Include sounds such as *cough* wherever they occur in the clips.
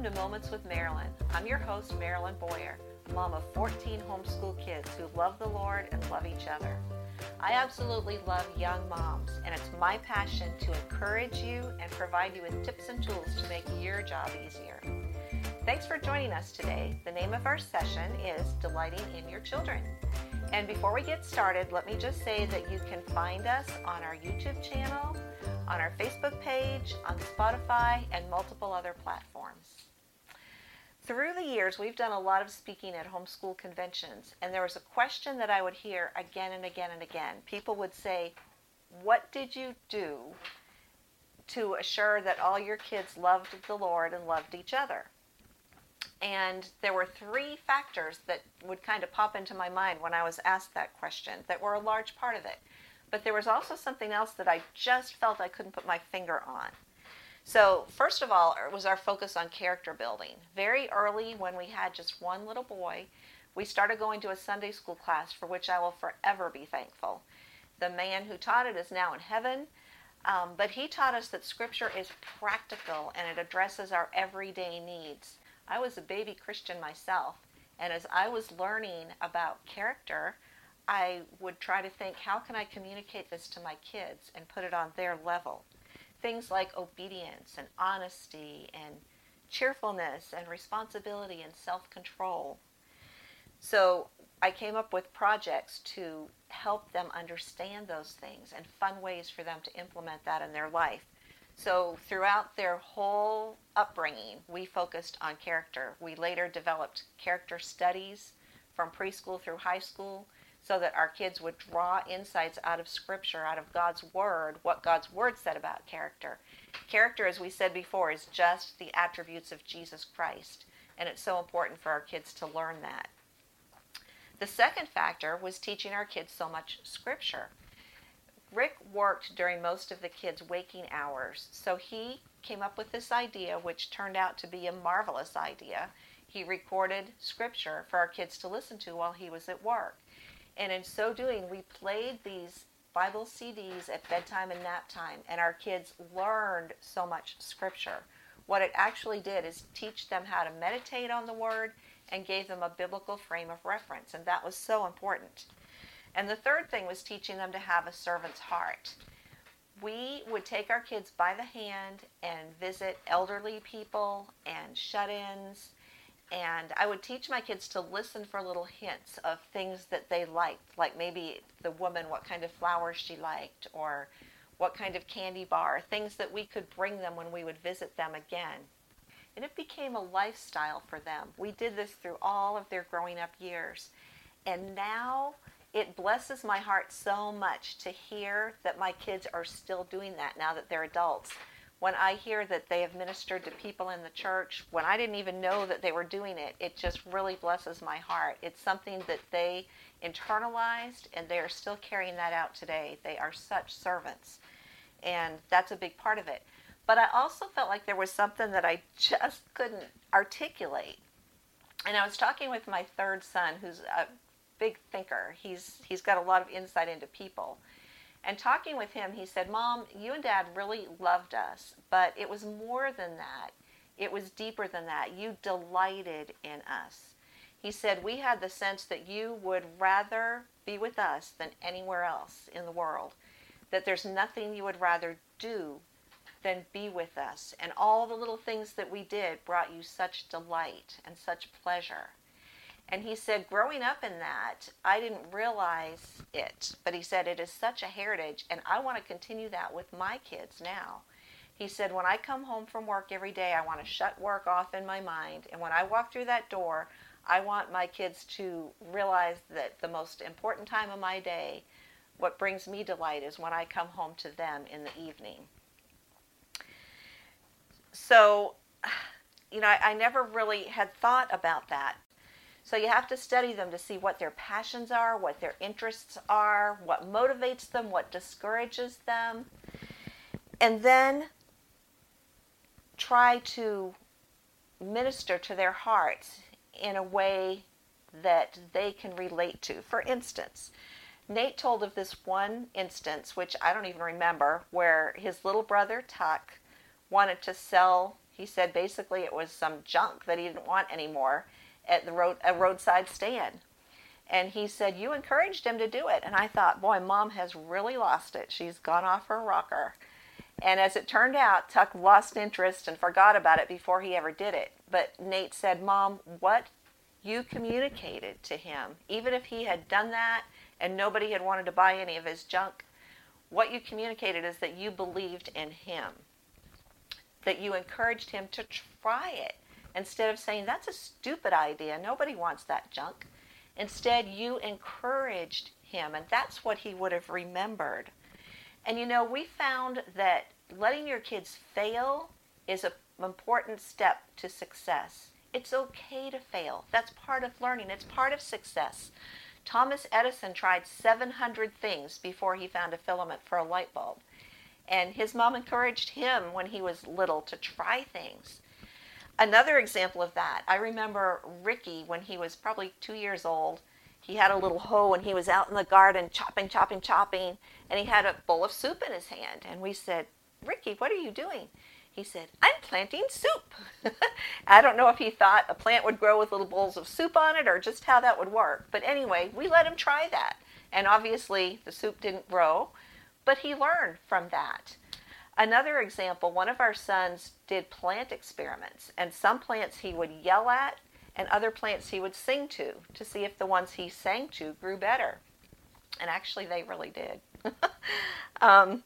Welcome to Moments with Marilyn. I'm your host, Marilyn Boyer, mom of 14 homeschool kids who love the Lord and love each other. I absolutely love young moms, and it's my passion to encourage you and provide you with tips and tools to make your job easier. Thanks for joining us today. The name of our session is Delighting in Your Children. And before we get started, let me just say that you can find us on our YouTube channel, on our Facebook page, on Spotify, and multiple other platforms. Through the years, we've done a lot of speaking at homeschool conventions, and there was a question that I would hear again and again and again. People would say, What did you do to assure that all your kids loved the Lord and loved each other? And there were three factors that would kind of pop into my mind when I was asked that question that were a large part of it. But there was also something else that I just felt I couldn't put my finger on. So, first of all, it was our focus on character building. Very early, when we had just one little boy, we started going to a Sunday school class for which I will forever be thankful. The man who taught it is now in heaven, um, but he taught us that Scripture is practical and it addresses our everyday needs. I was a baby Christian myself, and as I was learning about character, I would try to think, how can I communicate this to my kids and put it on their level? Things like obedience and honesty and cheerfulness and responsibility and self control. So I came up with projects to help them understand those things and fun ways for them to implement that in their life. So throughout their whole upbringing, we focused on character. We later developed character studies from preschool through high school so that our kids would draw insights out of Scripture, out of God's Word, what God's Word said about character. Character, as we said before, is just the attributes of Jesus Christ, and it's so important for our kids to learn that. The second factor was teaching our kids so much Scripture. Rick worked during most of the kids' waking hours, so he came up with this idea, which turned out to be a marvelous idea. He recorded Scripture for our kids to listen to while he was at work. And in so doing, we played these Bible CDs at bedtime and nap time, and our kids learned so much scripture. What it actually did is teach them how to meditate on the Word and gave them a biblical frame of reference, and that was so important. And the third thing was teaching them to have a servant's heart. We would take our kids by the hand and visit elderly people and shut ins and I would teach my kids to listen for little hints of things that they liked, like maybe the woman, what kind of flowers she liked, or what kind of candy bar, things that we could bring them when we would visit them again. And it became a lifestyle for them. We did this through all of their growing up years. And now it blesses my heart so much to hear that my kids are still doing that now that they're adults when I hear that they have ministered to people in the church, when I didn't even know that they were doing it, it just really blesses my heart. It's something that they internalized and they are still carrying that out today. They are such servants. And that's a big part of it. But I also felt like there was something that I *laughs* just couldn't articulate. And I was talking with my third son, who's a big thinker. He's he's got a lot of insight into people. And talking with him, he said, Mom, you and Dad really loved us, but it was more than that. It was deeper than that. You delighted in us. He said, We had the sense that you would rather be with us than anywhere else in the world, that there's nothing you would rather do than be with us. And all the little things that we did brought you such delight and such pleasure. And he said, growing up in that, I didn't realize it, but he said, it is such a heritage, and I want to continue that with my kids now. He said, when I come home from work every day, I want to shut work off in my mind, and when I walk through that door, I want my kids to realize that the most important time of my day, what brings me delight, is when I come home to them in the evening. So, you know, I, I never really had thought about that so you have to study them to see what their passions are, what their interests are, what motivates them, what discourages them. And then try to minister to their hearts in a way that they can relate to. For instance, Nate told of this one instance, which I don't even remember, where his little brother Tuck wanted to sell He said basically it was some junk that he didn't want anymore at the road a roadside stand. And he said you encouraged him to do it. And I thought, boy, mom has really lost it. She's gone off her rocker. And as it turned out, Tuck lost interest and forgot about it before he ever did it. But Nate said, Mom, what you communicated to him, even if he had done that and nobody had wanted to buy any of his junk, what you communicated is that you believed in him, that you encouraged him to try it instead of saying, That's a stupid idea. Nobody wants that junk. Instead, you encouraged him, and that's what he would have remembered. And you know, we found that letting your kids fail is an important step to success. It's okay to fail. That's part of learning, it's part of success. Thomas Edison tried 700 things before he found a filament for a light bulb. And his mom encouraged him when he was little to try things. Another example of that, I remember Ricky when he was probably two years old. He had a little hoe and he was out in the garden chopping, chopping, chopping, and he had a bowl of soup in his hand. And we said, Ricky, what are you doing? He said, I'm planting soup. *laughs* I don't know if he thought a plant would grow with little bowls of soup on it or just how that would work. But anyway, we let him try that. And obviously, the soup didn't grow, but he learned from that. Another example one of our sons did plant experiments, and some plants he would yell at, and other plants he would sing to to see if the ones he sang to grew better. And actually, they really did. *laughs* um,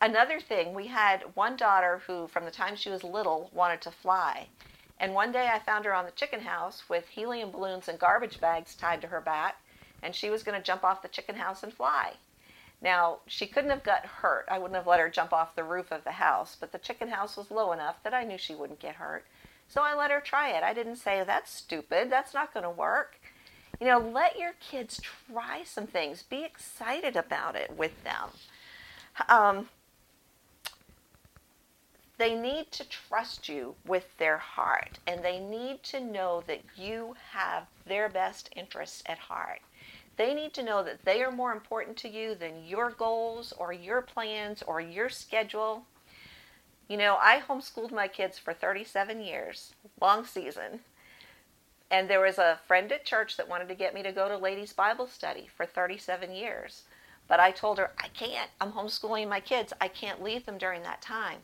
another thing, we had one daughter who, from the time she was little, wanted to fly. And one day I found her on the chicken house with helium balloons and garbage bags tied to her back, and she was going to jump off the chicken house and fly. Now, she couldn't have got hurt. I wouldn't have let her jump off the roof of the house, but the chicken house was low enough that I knew she wouldn't get hurt. So I let her try it. I didn't say, that's stupid, that's not going to work. You know, let your kids try some things, be excited about it with them. Um, they need to trust you with their heart and they need to know that you have their best interests at heart. They need to know that they are more important to you than your goals or your plans or your schedule. You know, I homeschooled my kids for 37 years, long season. And there was a friend at church that wanted to get me to go to ladies' Bible study for 37 years. But I told her, I can't. I'm homeschooling my kids. I can't leave them during that time.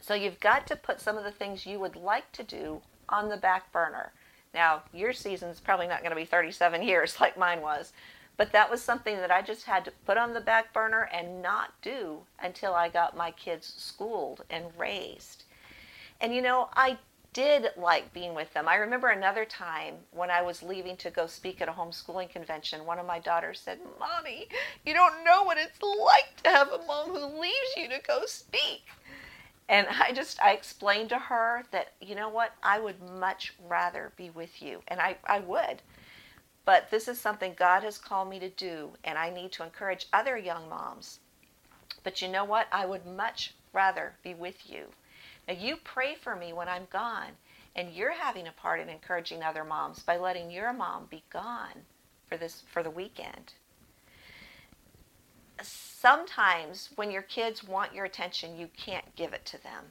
So you've got to put some of the things you would like to do on the back burner. Now, your season's probably not going to be 37 *laughs* years like mine was, but that was something that I just had to put on the back burner and not do until I got my kids schooled and raised. And you know, I did like being with them. I remember another time when I was leaving to go speak at a homeschooling convention, one of my daughters said, Mommy, you don't know what it's like to have a mom who leaves you to go speak. And I just, I explained to her that, you know what, I would much rather be with you. And I, I would. But this is something God has called me to do, and I need to encourage other young moms. But you know what? I would much rather be with you. Now, you pray for me when I'm gone, and you're having a part in encouraging other moms by letting your mom be gone for this for the weekend sometimes when your kids want your attention, you can't give it to them.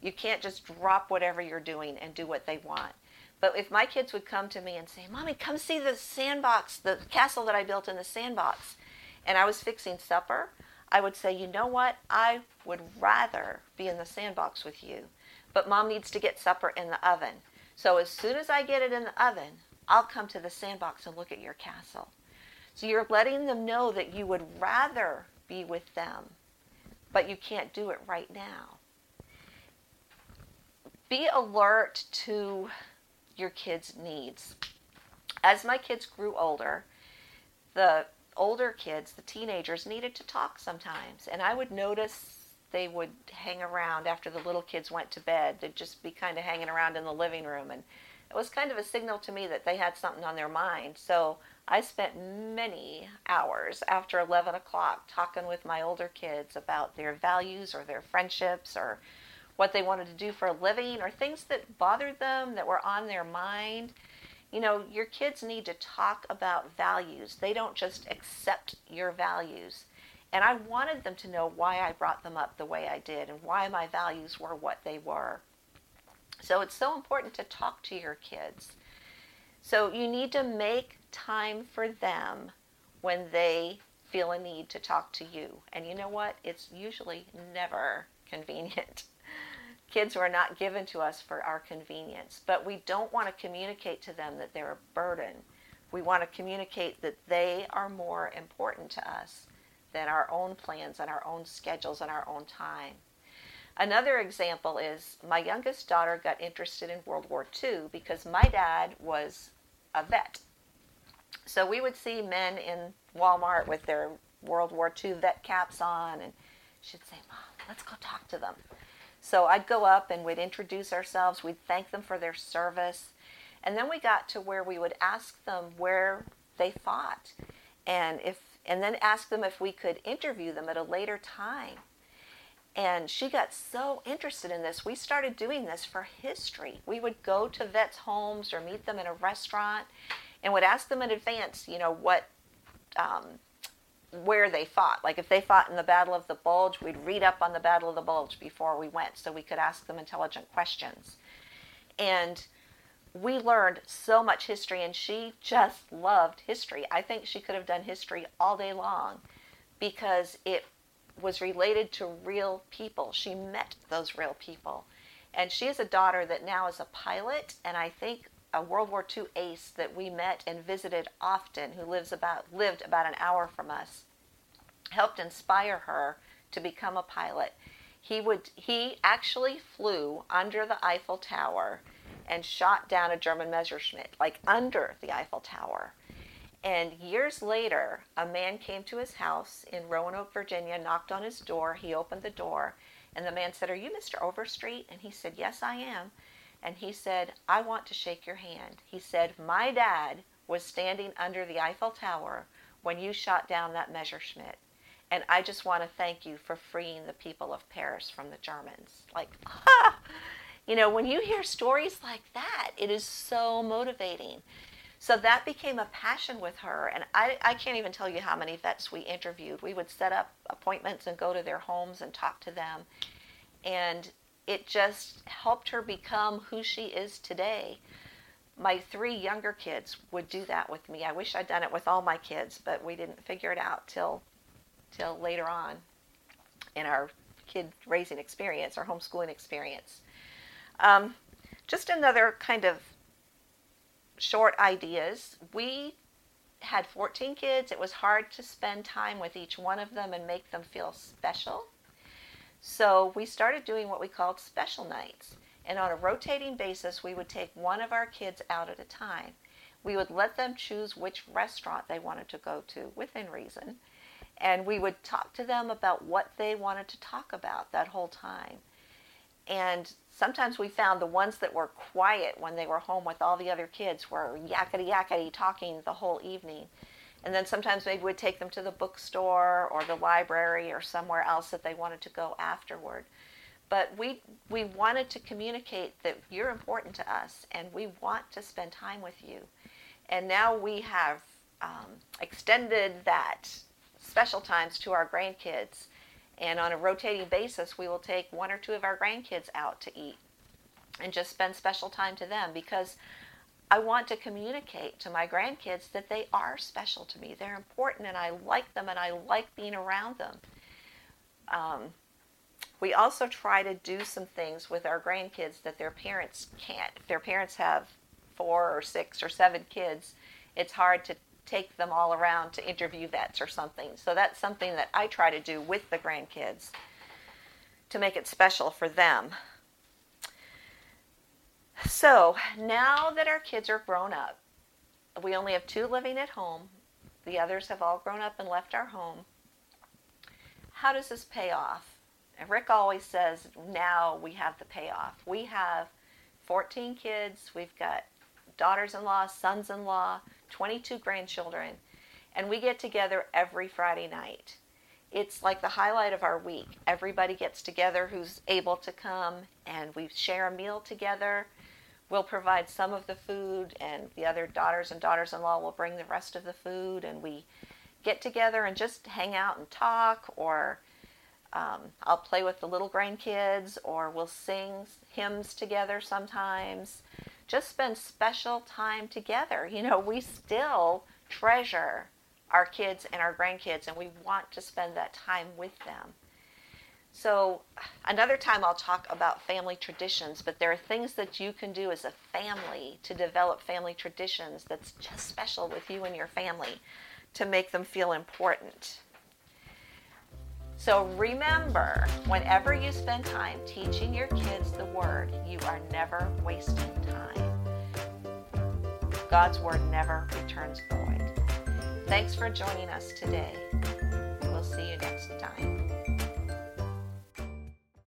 You can't just drop whatever you're doing and do what they want. But if my kids would come to me and say, Mommy, come see the sandbox, the castle that I built in the sandbox, and I was fixing supper, I would say, You know what? I would rather be in the sandbox with you. But mom needs to get supper in the oven. So as soon as I get it in the oven, I'll come to the sandbox and look at your castle. So you're letting them know that you would rather be with them, but you can't do it right now. Be alert to your kids' needs. As my kids grew older, the older kids, the teenagers, needed to talk sometimes. And I would notice they would hang around after the little kids went to bed. They'd just be kind of hanging around in the living room. And it was kind of a signal to me that they had something on their mind. So I spent many hours after 11 o'clock talking with my older kids about their values or their friendships or what they wanted to do for a living or things that bothered them that were on their mind. You know, your kids need to talk about values. They don't just accept your values. And I wanted them to know why I brought them up the way I did and why my values were what they were. So it's so important to talk to your kids. So you need to make time for them when they feel a need to talk to you. And you know what? It's usually never *laughs* convenient. Kids were not given to us for our convenience, but we don't want to communicate to them that they're a burden. We want to communicate that they are more important to us than our own plans and our own schedules and our own time. Another example is my youngest daughter got interested in World War II because my dad was a vet. So we would see men in Walmart with their World War II vet caps on, and she'd say, Mom, let's go talk to them. So I'd go up and we'd introduce ourselves, we'd thank them for their service, and then we got to where we would ask them where they fought and if and then ask them if we could interview them at a later time. And she got so interested in this. We started doing this for history. We would go to vets' homes or meet them in a restaurant and would ask them in advance, you know, what, um, where they fought. Like if they fought in the Battle of the Bulge, we'd read up on the Battle of the Bulge before we went so we could ask them intelligent questions. And we learned so much history, and she just loved history. I think she could have done history all day long because it was related to real people. She met those real people. And she is a daughter that now is a pilot, and I think a World War II ace that we met and visited often, who lives about lived about an hour from us, helped inspire her to become a pilot. He would he actually flew under the Eiffel Tower and shot down a German Messerschmitt, like under the Eiffel Tower. And years later, a man came to his house in Roanoke, Virginia, knocked on his door. He opened the door, and the man said, Are you Mr. Overstreet? And he said, Yes, I am. And he said, I want to shake your hand. He said, My dad was standing under the Eiffel Tower when you shot down that Messerschmitt. And I just want to thank you for freeing the people of Paris from the Germans. Like, ah! *laughs* You know, when you hear stories like that, it is so motivating. So that became a passion with her. And I, I can't even tell you how many vets we interviewed. We would set up appointments and go to their homes and talk to them. And it just helped her become who she is today. My three younger kids would do that with me. I wish I'd done it with all my kids, but we didn't figure it out till till later on in our kid raising experience, our homeschooling experience. Um, just another kind of short ideas. We had 14 kids. It was hard to spend time with each one of them and make them feel special. So we started doing what we called special nights. And on a rotating basis, we would take one of our kids out at a time. We would let them choose which restaurant they wanted to go to within reason. And we would talk to them about what they wanted to talk about that whole time. And sometimes we found the ones that were quiet when they were home with all the other kids were yakety yakety talking the whole evening. And then sometimes maybe we'd take them to the bookstore or the library or somewhere else that they wanted to go afterward. But we, we wanted to communicate that you're important to us and we want to spend time with you. And now we have um, extended that special times to our grandkids and on a rotating basis, we will take one or two of our grandkids out to eat and just spend special time to them because I want to communicate to my grandkids that they are special to me. They're important and I like them and I like being around them. Um, we also try to do some things with our grandkids that their parents can't. If their parents have four or six or seven kids, it's hard to take them all around to interview vets or something. So that's something that I try to do with the grandkids to make it special for them. So now that our kids are grown up, we only have two living at home. The others have all grown up and left our home. How does this pay off? And Rick always says, now we have the payoff. We have 14 kids. We've got daughters in law, sons in law, 22 grandchildren, and we get together every Friday night. It's like the highlight of our week. Everybody gets together who's able to come, and we share a meal together. We'll provide some of the food, and the other daughters and daughters in law will bring the rest of the food, and we get together and just hang out and talk or um, I'll play with the little grandkids or we'll sing hymns together sometimes. Just spend special time together. You know, we still treasure our kids and our grandkids and we want to spend that time with them. So, another time I'll talk about family traditions, but there are things that you can do as a family to develop family traditions that's just special with you and your family to make them feel important. So remember, whenever you spend time teaching your kids the Word, you are never wasting time. God's Word never returns void. Thanks for joining us today. We'll see you next time.